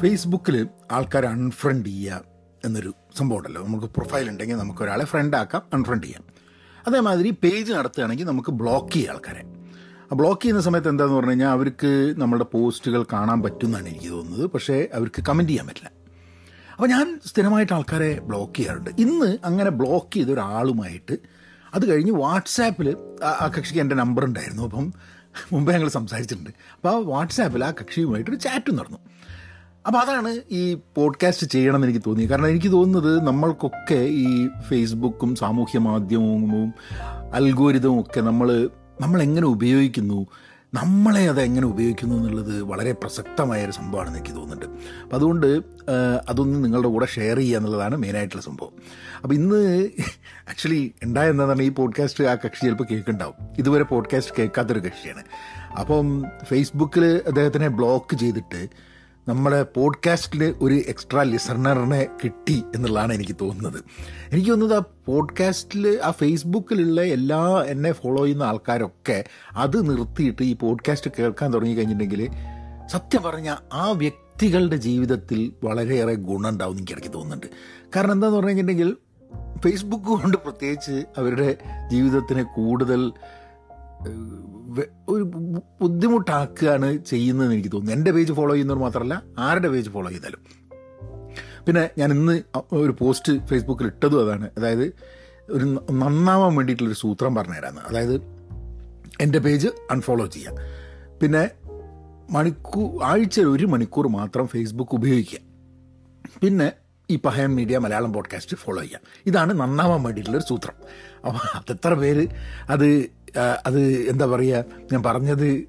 ഫേസ്ബുക്കിൽ ആൾക്കാർ അൺഫ്രണ്ട് ചെയ്യുക എന്നൊരു സംഭവം ഉണ്ടല്ലോ നമുക്ക് പ്രൊഫൈൽ ഉണ്ടെങ്കിൽ നമുക്ക് ഒരാളെ ഫ്രണ്ട് ആക്കാം അൺഫ്രണ്ട് ചെയ്യാം. അതേമാതിരി പേജ് നടത്തുകയാണെങ്കിൽ നമുക്ക് ബ്ലോക്ക് ചെയ്യുക ആൾക്കാരെ. ബ്ലോക്ക് ചെയ്യുന്ന സമയത്ത് എന്താന്ന് പറഞ്ഞു കഴിഞ്ഞാൽ അവർക്ക് നമ്മുടെ പോസ്റ്റുകൾ കാണാൻ പറ്റുമെന്നാണ് എനിക്ക് തോന്നുന്നത്. പക്ഷേ അവർക്ക് കമന്റ് ചെയ്യാൻ പറ്റില്ല. അപ്പോൾ ഞാൻ സ്ഥിരമായിട്ട് ആൾക്കാരെ ബ്ലോക്ക് ചെയ്യാറുണ്ട്. ഇന്ന് അങ്ങനെ ബ്ലോക്ക് ചെയ്ത ഒരാളുമായിട്ട് അത് കഴിഞ്ഞ് വാട്സാപ്പിൽ ആ കക്ഷിക്ക് എന്റെ നമ്പർ ഉണ്ടായിരുന്നു. അപ്പം മുമ്പേ ഞങ്ങൾ സംസാരിച്ചിട്ടുണ്ട്. അപ്പോൾ ആ വാട്സാപ്പിൽ ആ കക്ഷിയുമായിട്ടൊരു ചാറ്റും നടന്നു. അപ്പോൾ അതാണ് ഈ പോഡ്കാസ്റ്റ് ചെയ്യണമെന്ന് എനിക്ക് തോന്നി കാരണം എനിക്ക് തോന്നുന്നത് നമ്മൾക്കൊക്കെ ഈ ഫേസ്ബുക്കും സാമൂഹ്യ മാധ്യമവും അൽഗോരിതവും ഒക്കെ നമ്മൾ എങ്ങനെ ഉപയോഗിക്കുന്നു നമ്മളെ അത് എങ്ങനെ ഉപയോഗിക്കുന്നു എന്നുള്ളത് വളരെ പ്രസക്തമായ ഒരു സംഭവമാണെന്ന് എനിക്ക് തോന്നുന്നുണ്ട്. അപ്പം അതുകൊണ്ട് അതൊന്ന് നിങ്ങളുടെ കൂടെ ഷെയർ ചെയ്യുക എന്നുള്ളതാണ് മെയിനായിട്ടുള്ള സംഭവം. അപ്പോൾ ഇന്ന് ആക്ച്വലി ഉണ്ടായ ഈ പോഡ്കാസ്റ്റ് ആ കക്ഷി ചിലപ്പോൾ കേൾക്കുന്നുണ്ടാവും. ഇതുവരെ പോഡ്കാസ്റ്റ് കേൾക്കാത്തൊരു കക്ഷിയാണ്. അപ്പം ഫേസ്ബുക്കിൽ അദ്ദേഹത്തിനെ ബ്ലോക്ക് ചെയ്തിട്ട് നമ്മുടെ പോഡ്കാസ്റ്റിൽ ഒരു എക്സ്ട്രാ ലിസണറിനെ കിട്ടി എന്നുള്ളതാണ് എനിക്ക് തോന്നുന്നത്. എനിക്ക് തോന്നുന്നത് ആ പോഡ്കാസ്റ്റിൽ ആ ഫേസ്ബുക്കിലുള്ള എല്ലാ എന്നെ ഫോളോ ചെയ്യുന്ന ആൾക്കാരൊക്കെ അത് നിർത്തിയിട്ട് ഈ പോഡ്കാസ്റ്റ് കേൾക്കാൻ തുടങ്ങി കഴിഞ്ഞിട്ടുണ്ടെങ്കിൽ സത്യം പറഞ്ഞാൽ ആ വ്യക്തികളുടെ ജീവിതത്തിൽ വളരെയേറെ ഗുണം ഉണ്ടാവും എനിക്ക് ഇടയ്ക്ക് തോന്നുന്നുണ്ട്. കാരണം എന്താണെന്ന് പറഞ്ഞു കഴിഞ്ഞിട്ടുണ്ടെങ്കിൽ ഫേസ്ബുക്ക് കൊണ്ട് പ്രത്യേകിച്ച് അവരുടെ ജീവിതത്തിനെ കൂടുതൽ ഒരു ബുദ്ധിമുട്ടാക്കുകയാണ് ചെയ്യുന്നതെന്ന് എനിക്ക് തോന്നുന്നു. എന്റെ പേജ് ഫോളോ ചെയ്യുന്നവർ മാത്രമല്ല ആരുടെ പേജ് ഫോളോ ചെയ്താലും. പിന്നെ ഞാൻ ഇന്ന് ഒരു പോസ്റ്റ് ഫേസ്ബുക്കിൽ ഇട്ടതും അതാണ്. അതായത് ഒരു നന്നാവാൻ വേണ്ടിയിട്ടുള്ളൊരു സൂത്രം പറഞ്ഞുതരാമെന്ന് അതായത് എന്റെ പേജ് അൺഫോളോ ചെയ്യുക പിന്നെ മണിക്കൂർ ആഴ്ചയിൽ ഒരു മണിക്കൂർ മാത്രം ഫേസ്ബുക്ക് ഉപയോഗിക്കുക. പിന്നെ ഈ പഹയൻ മീഡിയ മലയാളം പോഡ്കാസ്റ്റ് ഫോളോ ചെയ്യുക ഇതാണ് നന്നാവാൻ വേണ്ടിയിട്ടുള്ളൊരു സൂത്രം. അപ്പോൾ അതെത്ര പേര്? അത് അത് എന്താ പറയുക ഞാൻ പറഞ്ഞത്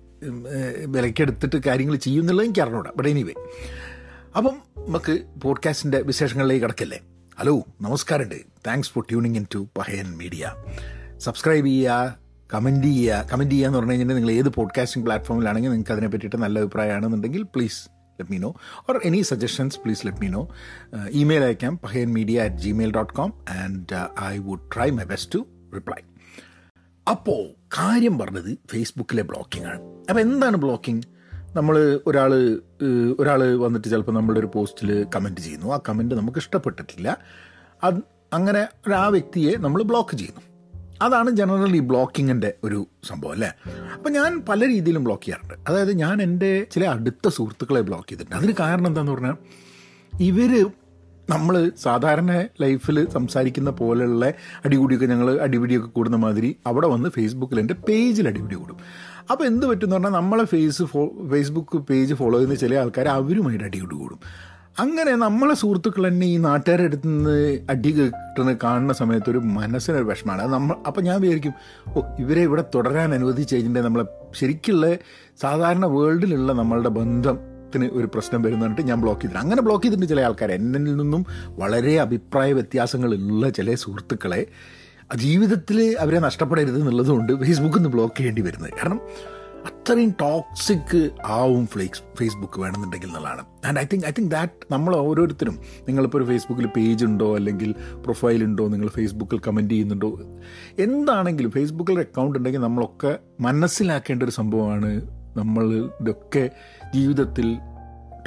വിലക്കെടുത്തിട്ട് കാര്യങ്ങൾ ചെയ്യുന്നുള്ളത് എനിക്ക് അറിഞ്ഞൂടാ. ബട്ട് എനിവേ അപ്പം നമുക്ക് പോഡ്കാസ്റ്റിന്റെ വിശേഷങ്ങളിലേക്ക് കിടക്കല്ലേ? ഹലോ നമസ്കാരമുണ്ട്. Thanks for tuning in to Pahayan Media subscribe ചെയ്യുക കമന്റ് ചെയ്യുക. കമന്റ് ചെയ്യുക എന്ന് പറഞ്ഞു കഴിഞ്ഞാൽ നിങ്ങൾ ഏത് പോഡ്കാസ്റ്റിംഗ് പ്ലാറ്റ്ഫോമിലാണെങ്കിൽ നിങ്ങൾക്ക് അതിനെ പറ്റിയിട്ട് നല്ല അഭിപ്രായമാണെന്നുണ്ടെങ്കിൽ please let me know or any suggestions please let me know email അയക്കാം Pahayan Media at Gmail dot com and I would try my best to reply അപ്പോൾ കാര്യം പറഞ്ഞത് ഫേസ്ബുക്കിലെ ബ്ലോക്കിംഗ് ആണ്. അപ്പോൾ എന്താണ് ബ്ലോക്കിംഗ്? നമ്മൾ ഒരാൾ ഒരാൾ വന്നിട്ട് ചിലപ്പോൾ നമ്മളുടെ ഒരു പോസ്റ്റിൽ കമന്റ് ചെയ്യുന്നു. ആ കമന്റ് നമുക്ക് ഇഷ്ടപ്പെട്ടിട്ടില്ല. അത് അങ്ങനെ ആ വ്യക്തിയെ നമ്മൾ ബ്ലോക്ക് ചെയ്യുന്നു. അതാണ് ജനറലി ബ്ലോക്കിങ്ങിന്റെ ഒരു സംഭവം അല്ലേ? അപ്പം ഞാൻ പല രീതിയിലും ബ്ലോക്ക് ചെയ്യാറുണ്ട്. അതായത് ഞാൻ എന്റെ ചില അടുത്ത സുഹൃത്തുക്കളെ ബ്ലോക്ക് ചെയ്തിട്ടുണ്ട്. അതിന് കാരണം എന്താണെന്ന് പറഞ്ഞാൽ ഇവർ നമ്മൾ സാധാരണ ലൈഫിൽ സംസാരിക്കുന്ന പോലെയുള്ള അടികൂടിയൊക്കെ ഞങ്ങൾ അടിപിടിയൊക്കെ കൂടുന്ന മാതിരി അവിടെ വന്ന് ഫേസ്ബുക്കിൽ എന്റെ പേജിൽ അടിപിടി കൂടും. അപ്പോൾ എന്ത് പറ്റുമെന്ന് പറഞ്ഞാൽ നമ്മളെ ഫേസ് ഫോ ഫേസ്ബുക്ക് പേജ് ഫോളോ ചെയ്യുന്ന ചില ആൾക്കാർ അവരുമായിട്ട് അടികൂടി കൂടും. അങ്ങനെ നമ്മളെ സുഹൃത്തുക്കൾ തന്നെ ഈ നാട്ടുകാരുടെ അടുത്ത് നിന്ന് അടി കിട്ടുന്ന കാണുന്ന സമയത്ത് ഒരു മനസ്സിനൊരു വിഷമമാണ്. അത് നമ്മൾ അപ്പം ഞാൻ വിചാരിക്കും ഓ ഇവരെ ഇവിടെ തുടരാൻ അനുവദിച്ച് കഴിഞ്ഞിട്ടുണ്ടെങ്കിൽ നമ്മളെ ശരിക്കുള്ള സാധാരണ വേൾഡിലുള്ള നമ്മളുടെ ബന്ധം ത്തിന് ഒരു പ്രശ്നം വരുന്നുണ്ട് ഞാൻ ബ്ലോക്ക് ചെയ്തിട്ടുണ്ട്. അങ്ങനെ ബ്ലോക്ക് ചെയ്തിട്ടുണ്ട് ചില ആൾക്കാർ എന്നിൽ നിന്നും വളരെ അഭിപ്രായ വ്യത്യാസങ്ങളുള്ള ചില സുഹൃത്തുക്കളെ ജീവിതത്തിൽ അവരെ നഷ്ടപ്പെടരുത് എന്നുള്ളതുകൊണ്ട് ഫേസ്ബുക്കിൽ നിന്ന് ബ്ലോക്ക് ചെയ്യേണ്ടി വരുന്നത്. കാരണം അത്രയും ടോക്സിക് ആവും ഫ്ലേക്സ് ഫേസ്ബുക്ക് വേണമെന്നുണ്ടെങ്കിൽ എന്നുള്ളതാണ്. And I think I think that നമ്മൾ ഓരോരുത്തരും നിങ്ങളിപ്പോൾ ഒരു ഫേസ്ബുക്കിൽ പേജ് ഉണ്ടോ അല്ലെങ്കിൽ പ്രൊഫൈൽ ഉണ്ടോ നിങ്ങൾ ഫേസ്ബുക്കിൽ കമന്റ് ചെയ്യുന്നുണ്ടോ എന്താണെങ്കിലും ഫേസ്ബുക്കിൽ അക്കൗണ്ട് ഉണ്ടെങ്കിൽ നമ്മളൊക്കെ മനസ്സിലാക്കേണ്ട ഒരു സംഭവമാണ് നമ്മളുടെയൊക്കെ ജീവിതത്തിൽ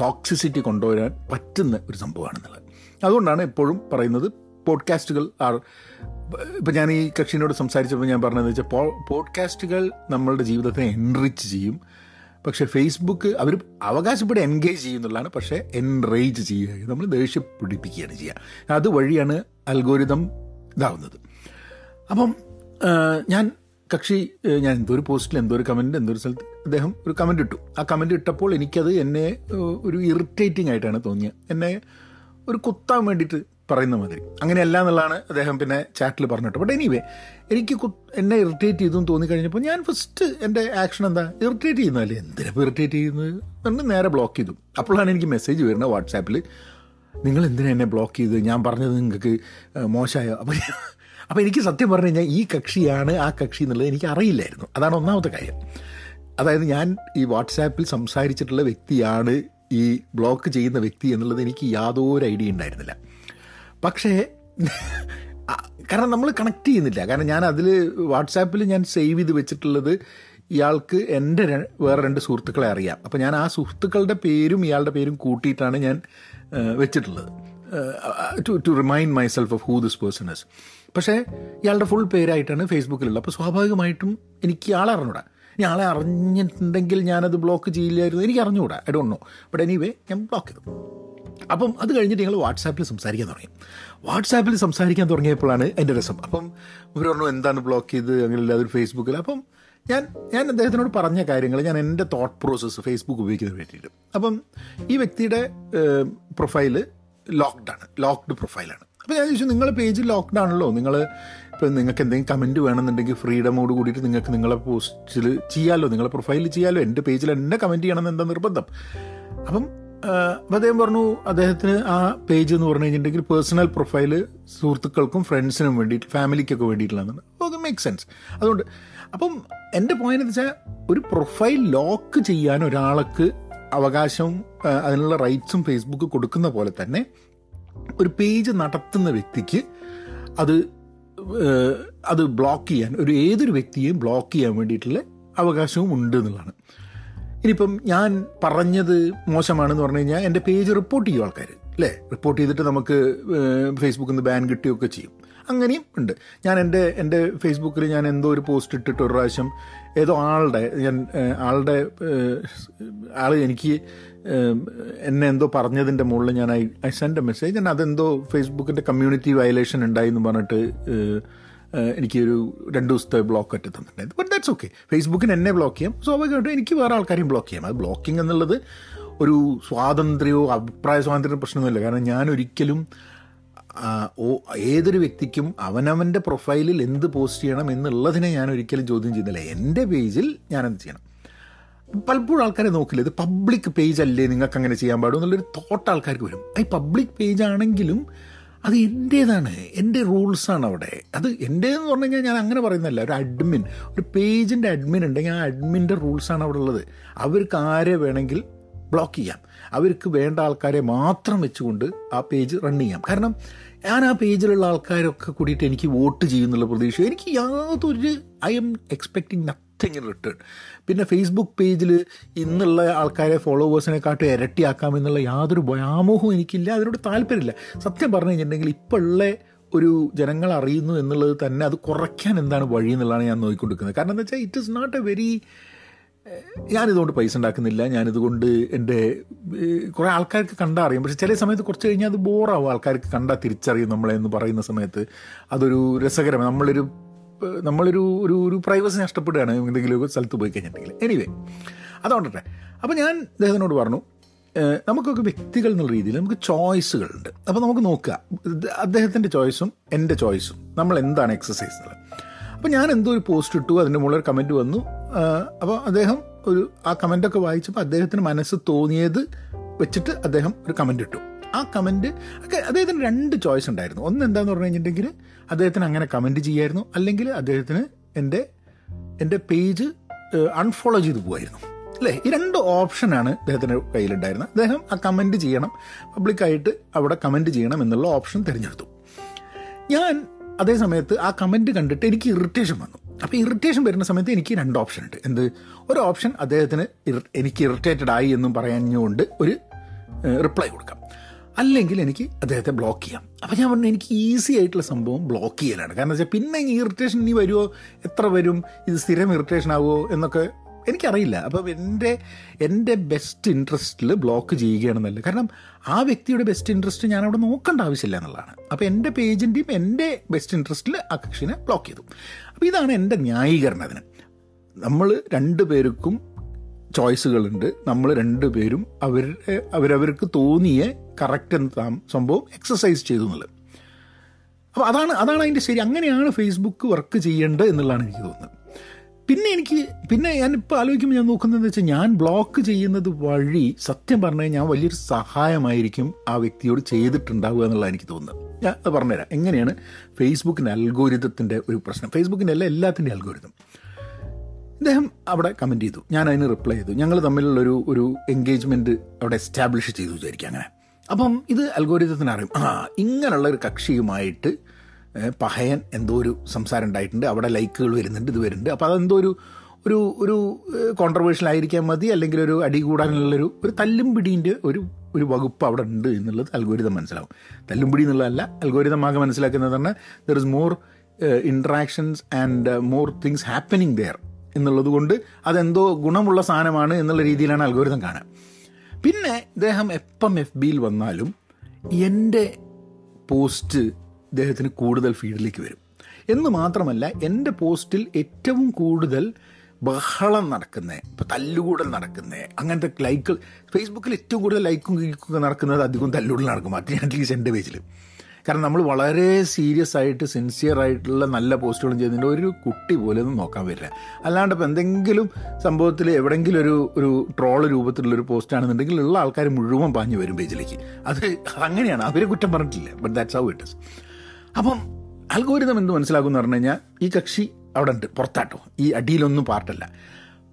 ടോക്സിസിറ്റി കൊണ്ടുവരാൻ പറ്റുന്ന ഒരു സംഭവമാണെന്നുള്ളത്. അതുകൊണ്ടാണ് എപ്പോഴും പറയുന്നത് പോഡ്കാസ്റ്റുകൾ ആർ ഇപ്പം ഞാൻ ഈ കക്ഷിനോട് സംസാരിച്ചപ്പോൾ ഞാൻ പറഞ്ഞതെന്ന് വെച്ചാൽ പോഡ്കാസ്റ്റുകൾ നമ്മളുടെ ജീവിതത്തെ എൻറിച്ച് ചെയ്യും. പക്ഷേ ഫേസ്ബുക്ക് അവർ അവകാശപ്പെടെ എൻഗേജ് ചെയ്യുന്നുള്ളതാണ്. പക്ഷേ എൻറേജ് ചെയ്യുക നമ്മൾ ദേഷ്യപ്പിടിപ്പിക്കുകയാണ് ചെയ്യുക. അതുവഴിയാണ് അൽഗോരിതം ഇതാവുന്നത്. അപ്പം ഞാൻ കക്ഷി ഞാൻ എന്തോ ഒരു പോസ്റ്റിൽ എന്തോ ഒരു കമന്റ് എന്തോ ഒരു സ്ഥലത്ത് അദ്ദേഹം ഒരു കമന്റ് ഇട്ടു. ആ കമന്റ് ഇട്ടപ്പോൾ എനിക്കത് എന്നെ ഒരു ഇറിറ്റേറ്റിംഗ് ആയിട്ടാണ് തോന്നിയത്. എന്നെ ഒരു കുത്താൻ വേണ്ടിയിട്ട് പറയുന്ന മാതിരി. അങ്ങനെയല്ല എന്നുള്ളതാണ് അദ്ദേഹം പിന്നെ ചാറ്റിൽ പറഞ്ഞിട്ട്. ബട്ട് എനിവേ എനിക്ക് എന്നെ ഇറിറ്റേറ്റ് തോന്നി കഴിഞ്ഞപ്പോൾ ഞാൻ ഫസ്റ്റ് എന്റെ ആക്ഷൻ എന്താ? ഇറിറ്റേറ്റ് ചെയ്യുന്നതല്ലേ എന്തിനാ ഇറിറ്റേറ്റ് ചെയ്യുന്നത്? എന്ന് നേരെ ബ്ലോക്ക് ചെയ്തു. അപ്പോഴാണ് എനിക്ക് മെസ്സേജ് വരുന്നത് വാട്സാപ്പിൽ നിങ്ങൾ എന്തിനാ എന്നെ ബ്ലോക്ക് ചെയ്ത് ഞാൻ പറഞ്ഞത് നിങ്ങൾക്ക് മോശമായോ? അപ്പോൾ അപ്പോൾ എനിക്ക് സത്യം പറഞ്ഞു കഴിഞ്ഞാൽ ഈ കക്ഷിയാണ് ആ കക്ഷി എന്നുള്ളത് എനിക്ക് അറിയില്ലായിരുന്നു അതാണ് ഒന്നാമത്തെ കാര്യം. അതായത് ഞാൻ ഈ വാട്സാപ്പിൽ സംസാരിച്ചിട്ടുള്ള വ്യക്തിയാണ് ഈ ബ്ലോക്ക് ചെയ്യുന്ന വ്യക്തി എന്നുള്ളത് എനിക്ക് യാതൊരു ഐഡിയ ഉണ്ടായിരുന്നില്ല. പക്ഷേ കാരണം നമ്മൾ കണക്ട് ചെയ്യുന്നില്ല. കാരണം ഞാൻ അതിൽ വാട്സാപ്പിൽ ഞാൻ സേവ് ചെയ്ത് വെച്ചിട്ടുള്ളത് ഇയാൾക്ക് എന്റെ വേറെ രണ്ട് സുഹൃത്തുക്കളെ അറിയാം. അപ്പോൾ ഞാൻ ആ സുഹൃത്തുക്കളുടെ പേരും ഇയാളുടെ പേരും കൂട്ടിയിട്ടാണ് ഞാൻ വെച്ചിട്ടുള്ളത്. To to remind myself of who this person is പക്ഷേ ഇയാളുടെ ഫുൾ പേരായിട്ടാണ് ഫേസ്ബുക്കിലുള്ളത് അപ്പോൾ സ്വാഭാവികമായിട്ടും എനിക്ക് ഇയാളെ അറിഞ്ഞൂടാ. ആളെ അറിഞ്ഞിട്ടുണ്ടെങ്കിൽ ഞാനത് ബ്ലോക്ക് ചെയ്യില്ലായിരുന്നു. എനിക്ക് അറിഞ്ഞുകൂടാ. I don't know but anyway ഞാൻ ബ്ലോക്ക് ചെയ്തു. അപ്പം അത് കഴിഞ്ഞിട്ട് ഞങ്ങൾ വാട്സാപ്പിൽ സംസാരിക്കാൻ തുടങ്ങി. വാട്സാപ്പിൽ സംസാരിക്കാൻ തുടങ്ങിയപ്പോഴാണ് എന്റെ രസം. അപ്പം ഇവർ പറഞ്ഞു എന്താണ് ബ്ലോക്ക് ചെയ്ത്? അങ്ങനെയല്ല അതൊരു ഫേസ്ബുക്കിൽ അപ്പം ഞാൻ ഞാൻ അദ്ദേഹത്തിനോട് പറഞ്ഞ കാര്യങ്ങൾ ഞാൻ എന്റെ തോട്ട് പ്രോസസ്സ് ഫേസ്ബുക്ക് ഉപയോഗിക്കുന്നതിന് വേണ്ടിയിട്ട്. അപ്പം ഈ വ്യക്തിയുടെ പ്രൊഫൈൽ ലോക്ക്ഡാണ് ലോക്ക്ഡ് പ്രൊഫൈലാണ് അപ്പോൾ ഞാൻ ചോദിച്ചു നിങ്ങളുടെ പേജ് ലോക്ക്ഡ് ആണല്ലോ. നിങ്ങൾ ഇപ്പം നിങ്ങൾക്ക് എന്തെങ്കിലും കമന്റ് വേണമെന്നുണ്ടെങ്കിൽ ഫ്രീഡമോട് കൂടിയിട്ട് നിങ്ങൾക്ക് നിങ്ങളെ പോസ്റ്റിൽ ചെയ്യാമല്ലോ നിങ്ങളെ പ്രൊഫൈലിൽ ചെയ്യാമല്ലോ എന്റെ പേജിൽ എന്നെ കമന്റ് ചെയ്യണമെന്ന് എന്താ നിർബന്ധം? അപ്പം അപ്പം അദ്ദേഹം പറഞ്ഞു അദ്ദേഹത്തിന് ആ പേജ് എന്ന് പറഞ്ഞു കഴിഞ്ഞിട്ടുണ്ടെങ്കിൽ പേഴ്സണൽ പ്രൊഫൈൽ സുഹൃത്തുക്കൾക്കും ഫ്രണ്ട്സിനും വേണ്ടിയിട്ട് ഫാമിലിക്കൊക്കെ വേണ്ടിയിട്ടുള്ളതാണ് അപ്പോൾ അത് മേക്ക് സെൻസ് അതുകൊണ്ട് അപ്പം എന്റെ പോയിന്റ് എന്ന് വെച്ചാൽ ഒരു പ്രൊഫൈൽ ലോക്ക് ചെയ്യാൻ ഒരാൾക്ക് അവകാശവും അതിനുള്ള റൈറ്റ്സും ഫേസ്ബുക്ക് കൊടുക്കുന്ന പോലെ തന്നെ ഒരു പേജ് നടത്തുന്ന വ്യക്തിക്ക് അത് അത് ബ്ലോക്ക് ചെയ്യാൻ ഒരു ഏതൊരു വ്യക്തിയെയും ബ്ലോക്ക് ചെയ്യാൻ വേണ്ടിയിട്ടുള്ള അവകാശവും ഉണ്ട് എന്നുള്ളതാണ്. ഇനിയിപ്പം ഞാൻ പറഞ്ഞത് മോശമാണെന്ന് പറഞ്ഞു കഴിഞ്ഞാൽ എന്റെ പേജ് റിപ്പോർട്ട് ചെയ്യും ആൾക്കാർ അല്ലേ? റിപ്പോർട്ട് ചെയ്തിട്ട് നമുക്ക് ഫേസ്ബുക്കിൽ നിന്ന് ബാൻ കിട്ടുകയൊക്കെ ചെയ്യും. അങ്ങനെയും ഉണ്ട്. ഞാൻ എന്റെ എന്റെ ഫേസ്ബുക്കിൽ ഞാൻ എന്തോ ഒരു പോസ്റ്റ് ഇട്ടിട്ട് ഒരു പ്രാവശ്യം ഏതോ ആളുടെ ഞാൻ ആളുടെ ആൾ എനിക്ക് എന്നെ എന്തോ പറഞ്ഞതിന്റെ മുകളിൽ ഞാൻ I I send a message ഞാൻ അതെന്തോ ഫേസ്ബുക്കിന്റെ കമ്മ്യൂണിറ്റി വയലേഷൻ ഉണ്ടായി എന്ന് പറഞ്ഞിട്ട് എനിക്കൊരു രണ്ട് ദിവസത്തെ ബ്ലോക്ക് ഒറ്റ തന്നിട്ടുണ്ടായിരുന്നു ബട്ട് ദാറ്റ്സ് ഓക്കെ ഫേസ്ബുക്കിന് എന്നെ ബ്ലോക്ക് ചെയ്യാം. സ്വാഭാവികമായിട്ടും എനിക്ക് വേറെ ആൾക്കാരെയും ബ്ലോക്ക് ചെയ്യാം. അത് ബ്ലോക്കിംഗ് എന്നുള്ളത് ഒരു സ്വാതന്ത്ര്യമോ അഭിപ്രായ സ്വാതന്ത്ര്യ പ്രശ്നമൊന്നുമില്ല. കാരണം ഞാൻ ഒരിക്കലും ഏതൊരു വ്യക്തിക്കും അവനവന്റെ പ്രൊഫൈലിൽ എന്ത് പോസ്റ്റ് ചെയ്യണം എന്നുള്ളതിനെ ഞാൻ ഒരിക്കലും ചോദ്യം ചെയ്യുന്നില്ല. എന്റെ പേജിൽ ഞാനെന്ത് ചെയ്യണം. പലപ്പോഴും ആൾക്കാരെ നോക്കില്ല ഇത് പബ്ലിക് പേജ് അല്ലേ നിങ്ങൾക്ക് അങ്ങനെ ചെയ്യാൻ പാടും എന്നുള്ളൊരു തോട്ട് ആൾക്കാർക്ക് വരും. ഈ പബ്ലിക് പേജ് ആണെങ്കിലും അത് എന്റേതാണ് എന്റെ റൂൾസാണ് അവിടെ. അത് എന്റേതെന്ന് പറഞ്ഞു കഴിഞ്ഞാൽ ഞാൻ അങ്ങനെ പറയുന്നല്ല ഒരു അഡ്മിൻ ഒരു പേജിന്റെ അഡ്മിൻ ഉണ്ടെങ്കിൽ ആ അഡ്മിന്റെ റൂൾസാണ് അവിടെ ഉള്ളത്. അവർക്ക് ആരെ വേണമെങ്കിൽ ബ്ലോക്ക് ചെയ്യാം. അവർക്ക് വേണ്ട ആൾക്കാരെ മാത്രം വെച്ചുകൊണ്ട് ആ പേജ് റൺ ചെയ്യാം. കാരണം ഞാൻ ആ പേജിലുള്ള ആൾക്കാരൊക്കെ കൂടിയിട്ട് എനിക്ക് വോട്ട് ചെയ്യുന്നുള്ള പ്രതീക്ഷ. എനിക്ക് യാതൊരു I am expecting nothing in return പിന്നെ ഫേസ്ബുക്ക് പേജിൽ ഇന്നുള്ള ആൾക്കാരെ ഫോളോവേഴ്സിനെ ഫോളോവേഴ്സിനെക്കാട്ടും ഇരട്ടിയാക്കാം എന്നുള്ള യാതൊരു വ്യാമോഹവും എനിക്കില്ല. അതിനോട് താല്പര്യമില്ല. സത്യം പറഞ്ഞു കഴിഞ്ഞിട്ടുണ്ടെങ്കിൽ ഇപ്പോൾ ഉള്ള ഒരു ജനങ്ങൾ അറിയുന്നു എന്നുള്ളത് തന്നെ അത് കുറയ്ക്കാൻ എന്താണ് വഴി എന്നുള്ളതാണ് ഞാൻ നോക്കിക്കൊണ്ടിരിക്കുന്നത്. കാരണം എന്താ വെച്ചാൽ it is not a very ഞാനിതുകൊണ്ട് പൈസ ഉണ്ടാക്കുന്നില്ല. ഞാനിതുകൊണ്ട് എന്റെ കുറേ ആൾക്കാർക്ക് കണ്ടാൽ അറിയും. പക്ഷെ ചില സമയത്ത് കുറച്ച് കഴിഞ്ഞാൽ അത് ബോറാവും. ആൾക്കാർക്ക് കണ്ടാൽ തിരിച്ചറിയും നമ്മളെ എന്ന് പറയുന്ന സമയത്ത്. അതൊരു രസകരമാണ് നമ്മളൊരു നമ്മളൊരു ഒരു ഒരു പ്രൈവസി നഷ്ടപ്പെടുകയാണ് എന്തെങ്കിലും സ്ഥലത്ത് പോയി കഴിഞ്ഞിട്ടുണ്ടെങ്കിൽ എനിവേ അതുകൊണ്ടട്ടെ. അപ്പോൾ ഞാൻ അദ്ദേഹത്തിനോട് പറഞ്ഞു നമുക്കൊക്കെ വ്യക്തികൾ എന്നുള്ള രീതിയിൽ നമുക്ക് ചോയ്സുകളുണ്ട് അപ്പോൾ നമുക്ക് നോക്കുക അദ്ദേഹത്തിന്റെ ചോയ്സും എന്റെ ചോയ്സും. നമ്മൾ എന്താണ് എക്സസൈസ് എന്നുള്ളത്. അപ്പോൾ ഞാൻ എന്തോ ഒരു പോസ്റ്റ് ഇട്ടു അതിന്റെ മുകളിൽ ഒരു കമന്റ് വന്നു. അപ്പോൾ അദ്ദേഹം ഒരു ആ കമന്റൊക്കെ വായിച്ചപ്പോൾ അദ്ദേഹത്തിന് മനസ്സ് തോന്നിയത് വെച്ചിട്ട് അദ്ദേഹം ഒരു കമന്റ് ഇട്ടു. ആ കമന്റ് ഒക്കെ അദ്ദേഹത്തിന് രണ്ട് ചോയ്സ് ഉണ്ടായിരുന്നു. ഒന്ന് എന്താന്ന് പറഞ്ഞു കഴിഞ്ഞിട്ടുണ്ടെങ്കിൽ അദ്ദേഹത്തിന് അങ്ങനെ കമന്റ് ചെയ്യായിരുന്നു അല്ലെങ്കിൽ അദ്ദേഹത്തിന് എന്റെ എന്റെ പേജ് അൺഫോളോ ചെയ്ത് പോകുമായിരുന്നു അല്ലേ? ഈ രണ്ട് ഓപ്ഷനാണ് അദ്ദേഹത്തിന്റെ കയ്യിലുണ്ടായിരുന്നത്. അദ്ദേഹം ആ കമന്റ് ചെയ്യണം പബ്ലിക്കായിട്ട് അവിടെ കമന്റ് ചെയ്യണം എന്നുള്ള ഓപ്ഷൻ തിരഞ്ഞെടുത്തു. ഞാൻ അതേ സമയത്ത് ആ കമന്റ് കണ്ടിട്ട് എനിക്ക് ഇറിറ്റേഷൻ വന്നു. അപ്പോൾ ഇറിറ്റേഷൻ വരുന്ന സമയത്ത് എനിക്ക് രണ്ട് ഓപ്ഷൻ ഉണ്ട്. എന്ത്? ഒരു ഓപ്ഷൻ അദ്ദേഹത്തിന് എനിക്ക് ഇറിറ്റേറ്റഡ് ആയി എന്നും പറയാഞ്ഞുകൊണ്ട് ഒരു റിപ്ലൈ കൊടുക്കാം. അല്ലെങ്കിൽ എനിക്ക് അദ്ദേഹത്തെ ബ്ലോക്ക് ചെയ്യാം. അപ്പോൾ ഞാൻ പറഞ്ഞു എനിക്ക് ഈസി ആയിട്ടുള്ള സംഭവം ബ്ലോക്ക് ചെയ്യലാണ്. കാരണം വെച്ചാൽ പിന്നെ ഈ ഇറിറ്റേഷൻ ഇനി വരുമോ എത്ര വരും? ഇത് സ്ഥിരം ഇറിറ്റേഷൻ ആവുമോ എന്നൊക്കെ എനിക്കറിയില്ല. അപ്പം എന്റെ എന്റെ ബെസ്റ്റ് ഇൻട്രസ്റ്റിൽ ബ്ലോക്ക് ചെയ്യുകയാണെന്നല്ല കാരണം ആ വ്യക്തിയുടെ ബെസ്റ്റ് ഇൻട്രസ്റ്റ് ഞാൻ അവിടെ നോക്കേണ്ട ആവശ്യമില്ല എന്നുള്ളതാണ്. അപ്പോൾ എന്റെ പേജിന്റെയും എന്റെ ബെസ്റ്റ് ഇൻട്രസ്റ്റിൽ ആ കക്ഷിനെ ബ്ലോക്ക് ചെയ്തു. അപ്പോൾ ഇതാണ് എന്റെ ന്യായീകരണം അതിന്. നമ്മൾ രണ്ട് പേർക്കും ചോയ്സുകളുണ്ട് നമ്മൾ രണ്ടുപേരും അവർ അവരവർക്ക് തോന്നിയ കറക്റ്റ് എന്ന സംഭവം എക്സസൈസ് ചെയ്തു എന്നുള്ളത്. അപ്പോൾ അതാണ് അതാണ് അതിന്റെ ശരി. അങ്ങനെയാണ് ഫേസ്ബുക്ക് വർക്ക് ചെയ്യേണ്ടത് എന്നുള്ളതാണ് എനിക്ക് തോന്നുന്നത്. പിന്നെ എനിക്ക് പിന്നെ ഞാനിപ്പോൾ ആലോചിക്കുമ്പോൾ ഞാൻ നോക്കുന്നതെന്ന് വെച്ചാൽ ഞാൻ ബ്ലോക്ക് ചെയ്യുന്നത് വഴി സത്യം പറഞ്ഞു ഞാൻ വലിയൊരു സഹായമായിരിക്കും ആ വ്യക്തിയോട് ചെയ്തിട്ടുണ്ടാവുക എന്നുള്ളതാണ് എനിക്ക് തോന്നുന്നത്. ഞാൻ അത് പറഞ്ഞുതരാം. എങ്ങനെയാണ് ഫേസ്ബുക്കിന്റെ അൽഗോരിതത്തിന്റെ ഒരു പ്രശ്നം. ഫേസ്ബുക്കിന്റെ അല്ല എല്ലാത്തിന്റെ അൽഗോരിതം. അദ്ദേഹം അവിടെ കമന്റ് ചെയ്തു. ഞാൻ അതിന് റിപ്ലൈ ചെയ്തു. ഞങ്ങൾ തമ്മിലുള്ളൊരു ഒരു എൻഗേജ്മെന്റ് അവിടെ എസ്റ്റാബ്ലിഷ് ചെയ്തു വിചാരിക്കുക അങ്ങനെ. അപ്പം ഇത് അൽഗോരിതത്തിന് അറിയും ആ ഇങ്ങനെയുള്ള ഒരു കക്ഷിയുമായിട്ട് പഹയൻ എന്തോ ഒരു സംസാരം ഉണ്ടായിട്ടുണ്ട്. അവിടെ ലൈക്കുകൾ വരുന്നുണ്ട് ഇത് വരുന്നുണ്ട്. അപ്പോൾ അതെന്തോ ഒരു ഒരു ഒരു കോൺട്രവേഴ്ഷ്യൽ ആയിരിക്കാൻ മതി അല്ലെങ്കിൽ ഒരു അടി കൂടാനുള്ളൊരു ഒരു തല്ലും പിടീന്റെ ഒരു ഒരു വകുപ്പ് അവിടെ ഉണ്ട് എന്നുള്ളത് അൽഗോരിതം മനസ്സിലാവും. തല്ലും പിടി എന്നുള്ളതല്ല അൽഗോരിതം ആകെ മനസ്സിലാക്കുന്നത് തന്നെ there is more interactions and more things happening there എന്നുള്ളത് കൊണ്ട് അതെന്തോ ഗുണമുള്ള സാധനമാണ് എന്നുള്ള രീതിയിലാണ് അൽഗോരിതം കാണുക. പിന്നെ ഇദ്ദേഹം എപ്പം എഫ് ബിയിൽ വന്നാലും എന്റെ പോസ്റ്റ് ഇദ്ദേഹത്തിന് കൂടുതൽ ഫീഡിലേക്ക് വരും. എന്ന് മാത്രമല്ല എന്റെ പോസ്റ്റിൽ ഏറ്റവും കൂടുതൽ ബഹളം നടക്കുന്നത് ഇപ്പോൾ തല്ലുകൂടൽ നടക്കുന്നത് അങ്ങനത്തെ ലൈക്ക് ഫേസ്ബുക്കിൽ ഏറ്റവും കൂടുതൽ ലൈക്കും ഒക്കെ നടക്കുന്നത് അധികം തല്ലുകൂടൽ നടക്കും അറ്റ്ലീസ്റ്റ് എന്റെ പേജിൽ. കാരണം നമ്മൾ വളരെ സീരിയസ് ആയിട്ട് സിൻസിയർ ആയിട്ടുള്ള നല്ല പോസ്റ്റുകളും ചെയ്യുന്നതിന്റെ ഒരു കുട്ടി പോലെ ഒന്നും നോക്കാൻ വരില്ല അല്ലാണ്ട് ഇപ്പോൾ എന്തെങ്കിലും സംഭവത്തിൽ എവിടെയെങ്കിലും ഒരു ഒരു ട്രോൾ രൂപത്തിലുള്ളൊരു പോസ്റ്റാണെന്നുണ്ടെങ്കിൽ ഉള്ള ആൾക്കാർ മുഴുവൻ പാഞ്ഞു വരും പേജിലേക്ക്. അത് അങ്ങനെയാണ് അവരെ കുറ്റം പറഞ്ഞിട്ടില്ല but that's how it is അപ്പം അൽഗോരിതം എന്ത് മനസ്സിലാക്കുമെന്ന് പറഞ്ഞു കഴിഞ്ഞാൽ ഈ കക്ഷി അവിടെ ഉണ്ട് പുറത്താട്ടോ. ഈ അടിയിലൊന്നും പാർട്ടല്ല.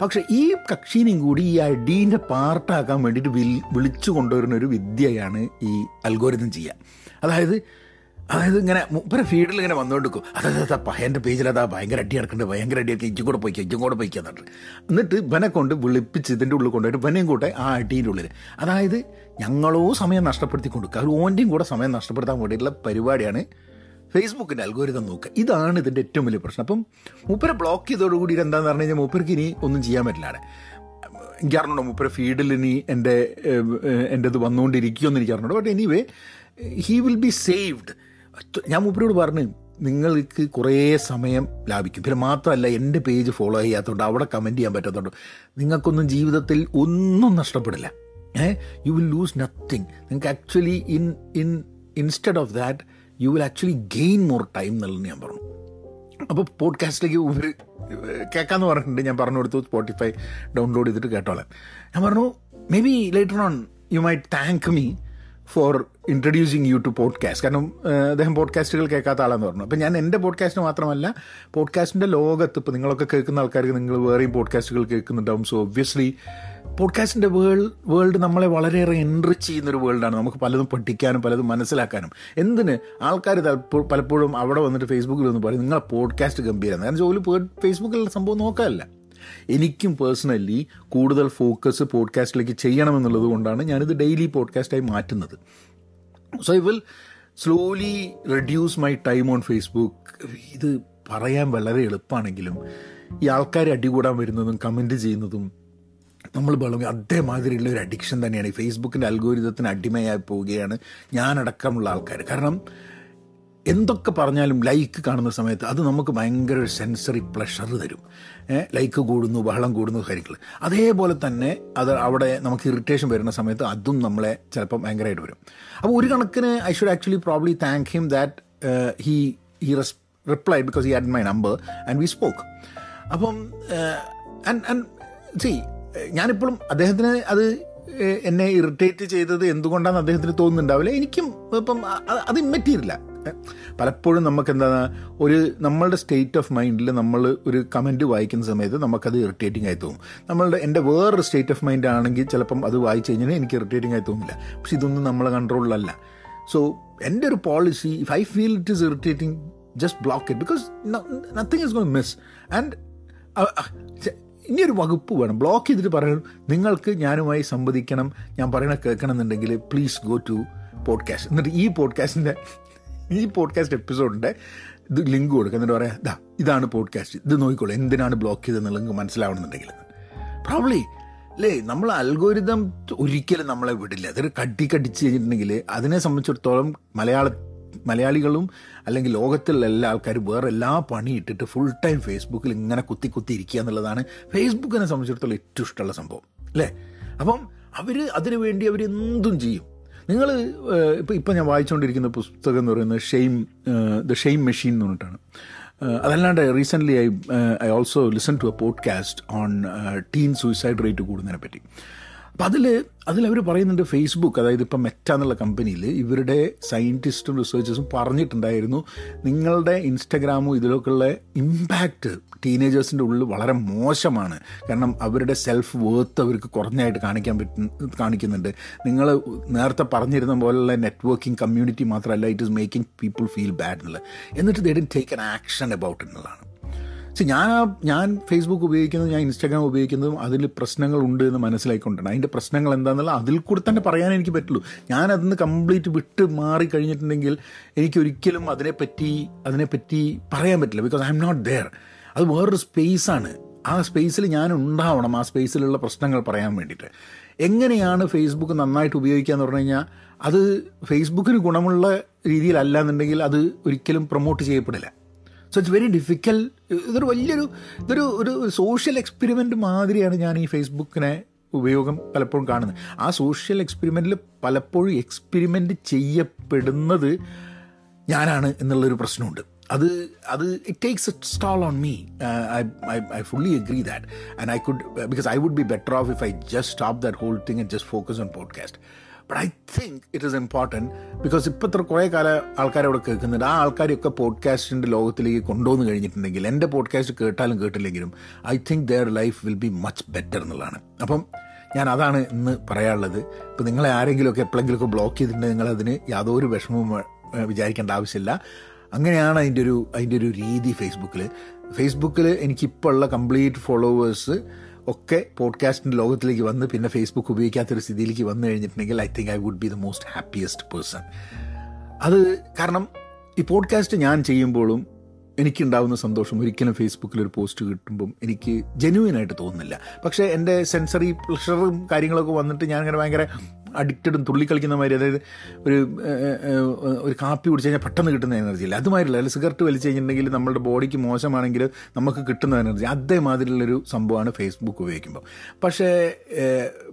പക്ഷേ ഈ കക്ഷീനെയും കൂടി ഈ അടീന്റെ പാർട്ടാക്കാൻ വേണ്ടിയിട്ട് വിൽ വിളിച്ചു കൊണ്ടുവരുന്ന ഒരു വിദ്യയാണ് ഈ അൽഗോരിതം ചെയ്യുക അതായത് അതായത് ഇങ്ങനെ മുപ്പര ഫീൽഡിൽ ഇങ്ങനെ വന്നുകൊണ്ടിരിക്കും. അതെ പയ്യന്റെ അതാ ഭയങ്കര അടി അടക്കുന്നുണ്ട് ഭയങ്കര അടി ഇഞ്ചും കൂടെ പോയിക്കുക ഇഞ്ചും കൂടെ പോയിക്കുക എന്നിട്ട് എന്നിട്ട് ഇവനെ കൊണ്ട് വിളിപ്പിച്ച് ഇതിന്റെ ഉള്ളിൽ കൊണ്ടുപോയിട്ട് ഇവനെയും കൂട്ടെ ആ അടീന്റെ ഉള്ളിൽ. അതായത് ഞങ്ങളോ സമയം നഷ്ടപ്പെടുത്തി കൊടുക്കുക ഓന്റെയും കൂടെ സമയം നഷ്ടപ്പെടുത്താൻ വേണ്ടിയിട്ടുള്ള പരിപാടിയാണ് ഫേസ്ബുക്കിന്റെ അൽഗോരിതം നോക്കുക ഇതാണ് ഇതിന്റെ ഏറ്റവും വലിയ പ്രശ്നം. അപ്പം മൂപ്പരെ ബ്ലോക്ക് ചെയ്തോടുകൂടി എന്താണെന്ന് പറഞ്ഞു കഴിഞ്ഞാൽ മൂപ്പർക്ക് ഇനി ഒന്നും ചെയ്യാൻ പറ്റില്ല. എനിക്ക് മൂപ്പരെ ഫീഡിൽ ഇനി എന്റെ എന്റെ ഇത് വന്നുകൊണ്ടിരിക്കുമെന്ന് എനിക്ക് അറിഞ്ഞോ but anyway he will be saved ഞാൻ മൂപ്പരോട് പറഞ്ഞു നിങ്ങൾക്ക് കുറേ സമയം ലാഭിക്കും. പിന്നെ മാത്രമല്ല എന്റെ പേജ് ഫോളോ ചെയ്യാത്തതുകൊണ്ട് അവിടെ കമന്റ് ചെയ്യാൻ പറ്റാത്തതുകൊണ്ട് നിങ്ങൾക്കൊന്നും ജീവിതത്തിൽ ഒന്നും നഷ്ടപ്പെടില്ല. Uh you will lose nothing നിങ്ങൾക്ക് actually in in instead of that you will actually gain more time എന്നുള്ളത് ഞാൻ പറഞ്ഞു. അപ്പോൾ പോഡ്കാസ്റ്റിലേക്ക് ഇവർ കേൾക്കാമെന്ന് പറഞ്ഞിട്ടുണ്ട്. ഞാൻ പറഞ്ഞു കൊടുത്തു സ്പോട്ടിഫൈ ഡൗൺലോഡ് ചെയ്തിട്ട് കേട്ടോളാം. ഞാൻ പറഞ്ഞു maybe later on you my thank me for introducing you to podcast കാരണം അദ്ദേഹം പോഡ്കാസ്റ്റുകൾ കേൾക്കാത്ത ആളാന്ന് പറഞ്ഞു. അപ്പം ഞാൻ എന്റെ പോഡ്കാസ്റ്റ് മാത്രമല്ല പോഡ്കാസ്റ്റിന്റെ ലോകത്ത് ഇപ്പോൾ നിങ്ങളൊക്കെ കേൾക്കുന്ന ആൾക്കാർക്ക് നിങ്ങൾ വേറെയും പോഡ്കാസ്റ്റുകൾ കേൾക്കുന്നുണ്ടാവും. സോ ഒബ്വിയസ്ലി പോഡ്കാസ്റ്റിന്റെ വേൾഡ് വേൾഡ് നമ്മളെ വളരെയേറെ എൻറിച്ച് ചെയ്യുന്നൊരു വേൾഡാണ് നമുക്ക് പലതും പഠിക്കാനും പലതും മനസ്സിലാക്കാനും. എന്തിന്? ആൾക്കാർ പലപ്പോഴും അവിടെ വന്നിട്ട് ഫേസ്ബുക്കിൽ വന്ന് പറയും നിങ്ങളെ പോഡ്കാസ്റ്റ് ഗംഭീരമാണ് കാരണം ജോലി ഫേസ്ബുക്കിലുള്ള സംഭവം നോക്കാമല്ല എനിക്കും പേഴ്സണലി കൂടുതൽ ഫോക്കസ് പോഡ്കാസ്റ്റിലേക്ക് ചെയ്യണമെന്നുള്ളത് കൊണ്ടാണ് ഞാനിത് ഡെയിലി പോഡ്കാസ്റ്റായി മാറ്റുന്നത്. So I will slowly reduce my time on Facebook ഇത് പറയാൻ വളരെ എളുപ്പമാണെങ്കിലും ഈ ആൾക്കാർ അടികൂടാൻ വരുന്നതും കമന്റ് ചെയ്യുന്നതും നമ്മൾ വെള്ളം അതേമാതിരിയുള്ള ഒരു അഡിക്ഷൻ തന്നെയാണ്. ഈ ഫേസ്ബുക്കിന്റെ അൽഗോരിതത്തിന് അടിമയായി പോവുകയാണ് ഞാനടക്കമുള്ള ആൾക്കാർ കാരണം എന്തൊക്കെ പറഞ്ഞാലും ലൈക്ക് കാണുന്ന സമയത്ത് അത് നമുക്ക് ഭയങ്കര ഒരു സെൻസറി പ്ലഷർ തരും. ലൈക്ക് കൂടുന്നു ബഹളം കൂടുന്നു കാര്യങ്ങൾ അതേപോലെ തന്നെ അത് അവിടെ നമുക്ക് ഇറിറ്റേഷൻ വരുന്ന സമയത്ത് അതും നമ്മളെ ചിലപ്പം ഭയങ്കരമായിട്ട് വരും. അപ്പോൾ ഒരു കണക്കിന് I should actually probably thank him that he he റെസ് reply because he had my number and we spoke അപ്പം ആൻഡ് ആൻഡ് സി ഞാനിപ്പോഴും അദ്ദേഹത്തിന് അത് എന്നെ ഇറിറ്റേറ്റ് ചെയ്തത് എന്തുകൊണ്ടാണെന്ന് അദ്ദേഹത്തിന് തോന്നുന്നുണ്ടാവില്ല. എനിക്കും ഇപ്പം അത് ഇമ്മറ്റീരില്ല പലപ്പോഴും നമുക്ക് എന്താണ് ഒരു നമ്മളുടെ സ്റ്റേറ്റ് ഓഫ് മൈൻഡിൽ നമ്മൾ ഒരു കമന്റ് വായിക്കുന്ന സമയത്ത് നമുക്കത് ഇറിറ്റേറ്റിംഗ് ആയി തോന്നും. നമ്മളുടെ എന്റെ വേറൊരു സ്റ്റേറ്റ് ഓഫ് മൈൻഡ് ആണെങ്കിൽ ചിലപ്പം അത് വായിച്ചു കഴിഞ്ഞാൽ എനിക്ക് ഇറിറ്റേറ്റിംഗ് ആയി തോന്നില്ല. പക്ഷെ ഇതൊന്നും നമ്മളെ കൺട്രോളിലല്ല സോ എന്റെ ഒരു policy if I feel it is irritating just block it because nothing is gone miss and ഇനിയൊരു വകുപ്പ് വേണം. ബ്ലോക്ക് ചെയ്തിട്ട് പറയണം നിങ്ങൾക്ക് ഞാനുമായി സംവദിക്കണം ഞാൻ പറയണ കേൾക്കണം എന്നുണ്ടെങ്കിൽ പ്ലീസ് ഗോ ടു പോഡ്കാസ്റ്റ് എന്നിട്ട് ഈ പോഡ്കാസ്റ്റിന്റെ ഈ പോഡ്കാസ്റ്റ് എപ്പിസോഡിന്റെ ഇത് ലിങ്ക് കൊടുക്കുക എന്നിട്ട് പറയാം ഇതാ ഇതാണ് പോഡ്കാസ്റ്റ് ഇത് നോക്കിക്കോളൂ എന്തിനാണ് ബ്ലോക്ക് ചെയ്തതെന്നുള്ളത് നിങ്ങൾക്ക് മനസ്സിലാവണമെന്നുണ്ടെങ്കിൽ. പ്രോബ്ലി അല്ലേ നമ്മൾ അൽഗോരിതം ഒരിക്കലും നമ്മളെ വിടില്ല. അതൊരു കട്ടി കടിച്ച് കഴിഞ്ഞിട്ടുണ്ടെങ്കിൽ അതിനെ സംബന്ധിച്ചിടത്തോളം മലയാള മലയാളികളും അല്ലെങ്കിൽ ലോകത്തിലുള്ള എല്ലാ ആൾക്കാരും വേറെ എല്ലാ പണി ഇട്ടിട്ട് ഫുൾ ടൈം ഫേസ്ബുക്കിൽ ഇങ്ങനെ കുത്തി കുത്തി ഇരിക്കുക എന്നുള്ളതാണ് ഫേസ്ബുക്കിനെ സംബന്ധിച്ചിടത്തോളം ഏറ്റവും ഇഷ്ടമുള്ള സംഭവം അല്ലേ? അപ്പം അവർ അതിനു വേണ്ടി എന്തും ചെയ്യും. നിങ്ങൾ ഇപ്പം ഇപ്പം ഞാൻ വായിച്ചുകൊണ്ടിരിക്കുന്ന പുസ്തകം എന്ന് പറയുന്നത് ഷെയിം ദ ഷെയിം മെഷീൻ എന്ന് പറഞ്ഞിട്ടാണ്. അതല്ലാണ്ട് recently I I also listen to a podcast on teen suicide rate കൂടുന്നതിനെ പറ്റി അപ്പം അതിൽ അതിലവർ പറയുന്നുണ്ട് ഫേസ്ബുക്ക് അതായത് ഇപ്പം മെറ്റ എന്നുള്ള കമ്പനിയിൽ ഇവരുടെ സയന്റിസ്റ്റും റിസർച്ചേഴ്സും പറഞ്ഞിട്ടുണ്ടായിരുന്നു നിങ്ങളുടെ ഇൻസ്റ്റഗ്രാമും ഇതിലൊക്കെയുള്ള ഇമ്പാക്റ്റ് ടീനേജേഴ്സിന്റെ ഉള്ളിൽ വളരെ മോശമാണ്. കാരണം അവരുടെ സെൽഫ് വേർത്ത് അവർക്ക് കുറഞ്ഞായിട്ട് കാണിക്കാൻ പറ്റും കാണിക്കുന്നുണ്ട്. നിങ്ങൾ നേരത്തെ പറഞ്ഞിരുന്ന പോലുള്ള നെറ്റ്വർക്കിംഗ് കമ്മ്യൂണിറ്റി മാത്രമല്ല it is making people feel bad എന്നുള്ളത് എന്നിട്ട് they didn't take an action about എന്നുള്ളതാണ് ഞാൻ ആ ഞാൻ ഫേസ്ബുക്ക് ഉപയോഗിക്കുന്നതും ഞാൻ ഇൻസ്റ്റാഗ്രാം ഉപയോഗിക്കുന്നതും അതിൽ പ്രശ്നങ്ങളുണ്ട് എന്ന് മനസ്സിലായിക്കൊണ്ടാണ്. അതിന്റെ പ്രശ്നങ്ങൾ എന്താണെന്നുള്ള അതിൽ കൂടെ തന്നെ പറയാൻ എനിക്ക് പറ്റുള്ളൂ. ഞാൻ അതിന്ന് കംപ്ലീറ്റ് വിട്ട് മാറി കഴിഞ്ഞിട്ടുണ്ടെങ്കിൽ എനിക്കൊരിക്കലും അതിനെപ്പറ്റി അതിനെപ്പറ്റി പറയാൻ പറ്റില്ല. Because I am not there അത് വേറൊരു സ്പേസാണ്. ആ സ്പേസിൽ ഞാൻ ഉണ്ടാവണം ആ സ്പേസിലുള്ള പ്രശ്നങ്ങൾ പറയാൻ വേണ്ടിയിട്ട്. എങ്ങനെയാണ് ഫേസ്ബുക്ക് നന്നായിട്ട് ഉപയോഗിക്കുക എന്ന് പറഞ്ഞു കഴിഞ്ഞാൽ അത് ഫേസ്ബുക്കിന് ഗുണമുള്ള രീതിയിലല്ല എന്നുണ്ടെങ്കിൽ അത് ഒരിക്കലും പ്രൊമോട്ട് ചെയ്യപ്പെടില്ല. സോ ഇറ്റ്സ് വെരി ഡിഫിക്കൽ ഇതൊരു വലിയൊരു ഇതൊരു ഒരു സോഷ്യൽ എക്സ്പെരിമെന്റ് മാതിരിയാണ് ഞാൻ ഈ ഫേസ്ബുക്കിനെ ഉപയോഗം പലപ്പോഴും കാണുന്നത്. ആ സോഷ്യൽ എക്സ്പെരിമെന്റിൽ പലപ്പോഴും എക്സ്പെരിമെന്റ് ചെയ്യപ്പെടുന്നത് ഞാനാണ് എന്നുള്ളൊരു പ്രശ്നമുണ്ട്. അത് അത് it takes a stall on me I fully agree that and I could because I would be better off if I just stop that whole thing and just focus on podcast but I think it is important because ഇപ്പോൾ ഇത്ര കുറേ കാല ആൾക്കാർ ഇവിടെ കേൾക്കുന്നുണ്ട്. ആ ആൾക്കാരെയൊക്കെ പോഡ്കാസ്റ്റിന്റെ ലോകത്തിലേക്ക് കൊണ്ടുവന്ന് കഴിഞ്ഞിട്ടുണ്ടെങ്കിൽ എന്റെ പോഡ്കാസ്റ്റ് കേട്ടാലും കേട്ടില്ലെങ്കിലും I think their life will be much better എന്നുള്ളതാണ്. അപ്പം ഞാൻ അതാണ് ഇന്ന് പറയാനുള്ളത്. ഇപ്പം നിങ്ങളെ ആരെങ്കിലുമൊക്കെ എപ്പോഴെങ്കിലുമൊക്കെ ബ്ലോക്ക് ചെയ്തിട്ടുണ്ടെങ്കിൽ നിങ്ങളതിന് യാതൊരു വിഷമവും വിചാരിക്കേണ്ട ആവശ്യമില്ല. അങ്ങനെയാണ് അതിന്റെ ഒരു അതിന്റെ ഒരു രീതി ഫേസ്ബുക്കിൽ ഫേസ്ബുക്കിൽ എനിക്കിപ്പോൾ ഉള്ള കംപ്ലീറ്റ് ഫോളോവേഴ്സ് ഒക്കെ പോഡ്കാസ്റ്റിന്റെ ലോകത്തിലേക്ക് വന്ന് പിന്നെ ഫേസ്ബുക്ക് ഉപയോഗിക്കാത്തൊരു സ്ഥിതിയിലേക്ക് വന്നു കഴിഞ്ഞിട്ടുണ്ടെങ്കിൽ I think I would be the most happiest person അത് കാരണം ഈ പോഡ്കാസ്റ്റ് ഞാൻ ചെയ്യുമ്പോഴും എനിക്കുണ്ടാവുന്ന സന്തോഷം ഒരിക്കലും ഫേസ്ബുക്കിൽ ഒരു പോസ്റ്റ് കിട്ടുമ്പം എനിക്ക് ജെന്യൂനായിട്ട് തോന്നുന്നില്ല. പക്ഷേ എന്റെ സെൻസറി പ്ലഷറും കാര്യങ്ങളൊക്കെ വന്നിട്ട് ഞാൻ അങ്ങനെ ഭയങ്കര അഡിക്റ്റഡും തുള്ളിക്കളിക്കുന്ന മാതിരി അതായത് ഒരു ഒരു കാപ്പി കുടിച്ച് കഴിഞ്ഞാൽ പെട്ടെന്ന് കിട്ടുന്ന എനർജി ഇല്ല. അതുമാതിരില്ല അല്ലെങ്കിൽ സിഗരറ്റ് വലിച്ചു കഴിഞ്ഞിട്ടുണ്ടെങ്കിൽ നമ്മുടെ ബോഡിക്ക് മോശമാണെങ്കിൽ നമുക്ക് കിട്ടുന്ന എനർജി അതേമാതിരിയുള്ളൊരു സംഭവമാണ് ഫേസ്ബുക്ക് ഉപയോഗിക്കുമ്പോൾ പക്ഷേ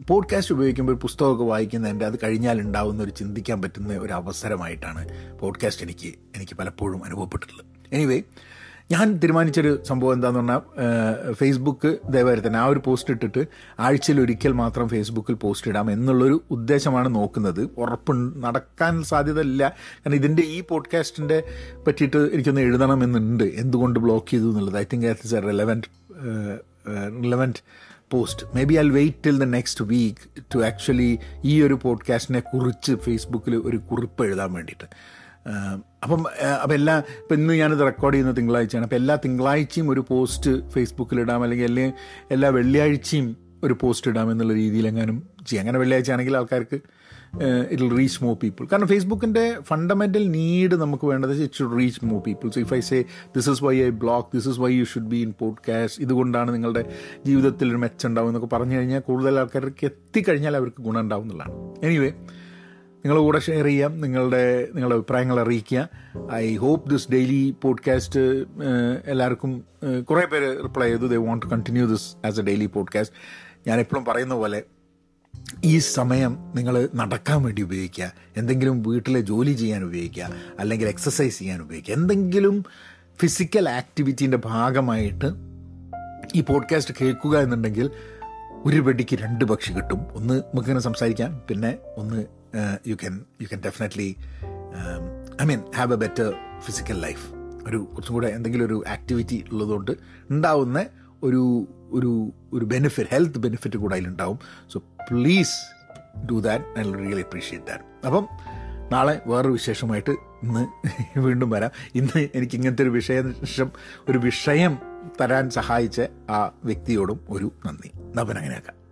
പോഡ്കാസ്റ്റ് ഉപയോഗിക്കുമ്പോൾ ഒരു പുസ്തകമൊക്കെ വായിക്കുന്നതിന്റെ അത് കഴിഞ്ഞാൽ ഉണ്ടാവുന്ന ഒരു ചിന്തിക്കാൻ പറ്റുന്ന ഒരു അവസരമായിട്ടാണ് പോഡ്കാസ്റ്റ് എനിക്ക് എനിക്ക് പലപ്പോഴും അനുഭവപ്പെട്ടിട്ടുള്ളത്. എനിവേ ഞാൻ തീരുമാനിച്ചൊരു സംഭവം എന്താന്ന് പറഞ്ഞാൽ ഫേസ്ബുക്ക് ദയവായി തന്നെ ആ ഒരു പോസ്റ്റ് ഇട്ടിട്ട് ആഴ്ചയിൽ ഒരിക്കൽ മാത്രം ഫേസ്ബുക്കിൽ പോസ്റ്റ് ഇടാം എന്നുള്ളൊരു ഉദ്ദേശമാണ് നോക്കുന്നത്. ഉറപ്പ് നടക്കാൻ സാധ്യത ഇല്ല കാരണം ഇതിന്റെ ഈ പോഡ്കാസ്റ്റിന്റെ പറ്റിയിട്ട് എനിക്കൊന്ന് എഴുതണം എന്നുണ്ട് എന്തുകൊണ്ട് ബ്ലോക്ക് ചെയ്തു എന്നുള്ളത്? I think that is a relevant relevant post maybe I wait till the next week to actually ഈ ഒരു പോഡ്കാസ്റ്റിനെ കുറിച്ച് ഫേസ്ബുക്കിൽ ഒരു കുറിപ്പ് എഴുതാൻ വേണ്ടിയിട്ട്. അപ്പം അപ്പം എല്ലാ ഇപ്പം ഇന്ന് ഞാനിത് റെക്കോർഡ് ചെയ്യുന്നത് തിങ്കളാഴ്ചയാണ്. അപ്പോൾ എല്ലാ തിങ്കളാഴ്ചയും ഒരു പോസ്റ്റ് ഫേസ്ബുക്കിൽ ഇടാം അല്ലെങ്കിൽ എല്ലാ എല്ലാ വെള്ളിയാഴ്ചയും ഒരു പോസ്റ്റ് ഇടാം എന്നുള്ള രീതിയിൽ എങ്ങാനും ചെയ്യാം. അങ്ങനെ വെള്ളിയാഴ്ച ആണെങ്കിൽ ആൾക്കാർക്ക് it will reach more people കാരണം ഫേസ്ബുക്കിന്റെ ഫണ്ടമെന്റൽ നീഡ് നമുക്ക് വേണ്ടത് it should reach more people so if I say this is why I block this is why you should be in podcast ഇതുകൊണ്ടാണ് നിങ്ങളുടെ ജീവിതത്തിൽ ഒരു മെച്ചം ഉണ്ടാവും എന്നൊക്കെ പറഞ്ഞു കഴിഞ്ഞാൽ കൂടുതൽ ആൾക്കാർക്ക് എത്തിക്കഴിഞ്ഞാൽ അവർക്ക് ഗുണം ഉണ്ടാവും എന്നുള്ളതാണ്. എനിവേ നിങ്ങളുടെ കൂടെ ഷെയർ ചെയ്യാം നിങ്ങളുടെ നിങ്ങളുടെ അഭിപ്രായങ്ങൾ അറിയിക്കുക. I hope this daily podcast എല്ലാവർക്കും കുറേ പേര് റിപ്ലൈ ചെയ്തു. They want to continue this as a daily podcast ഞാൻ എപ്പോഴും പറയുന്ന പോലെ ഈ സമയം നിങ്ങൾ നടക്കാൻ വേണ്ടി ഉപയോഗിക്കുക. എന്തെങ്കിലും വീട്ടിലെ ജോലി ചെയ്യാൻ ഉപയോഗിക്കുക അല്ലെങ്കിൽ എക്സസൈസ് ചെയ്യാൻ ഉപയോഗിക്കുക. എന്തെങ്കിലും ഫിസിക്കൽ ആക്ടിവിറ്റീന്റെ ഭാഗമായിട്ട് ഈ പോഡ്കാസ്റ്റ് കേൾക്കുക എന്നുണ്ടെങ്കിൽ ഒരു വെടിക്ക് രണ്ട് പക്ഷി കിട്ടും. ഒന്ന് നമുക്കിങ്ങനെ സംസാരിക്കാം പിന്നെ ഒന്ന് you can you can definitely I mean have a better physical life ഒരു കുറച്ചും കൂടെ എന്തെങ്കിലും ഒരു ആക്ടിവിറ്റി ഉള്ളതുകൊണ്ട് ഉണ്ടാവുന്ന ഒരു ഒരു ഒരു ബെനിഫിറ്റ് ഹെൽത്ത് ബെനിഫിറ്റ് കൂടെ അതിലുണ്ടാവും. So please do that I really appreciate that അപ്പം നാളെ വേറൊരു വിശേഷമായിട്ട് ഇന്ന് വീണ്ടും വരാം. ഇന്ന് എനിക്ക് ഇങ്ങനത്തെ ഒരു വിഷയം ഒരു വിഷയം തരാൻ സഹായിച്ച ആ വ്യക്തിയോടും ഒരു നന്ദി. നവൻ അങ്ങനെയാക്കാം.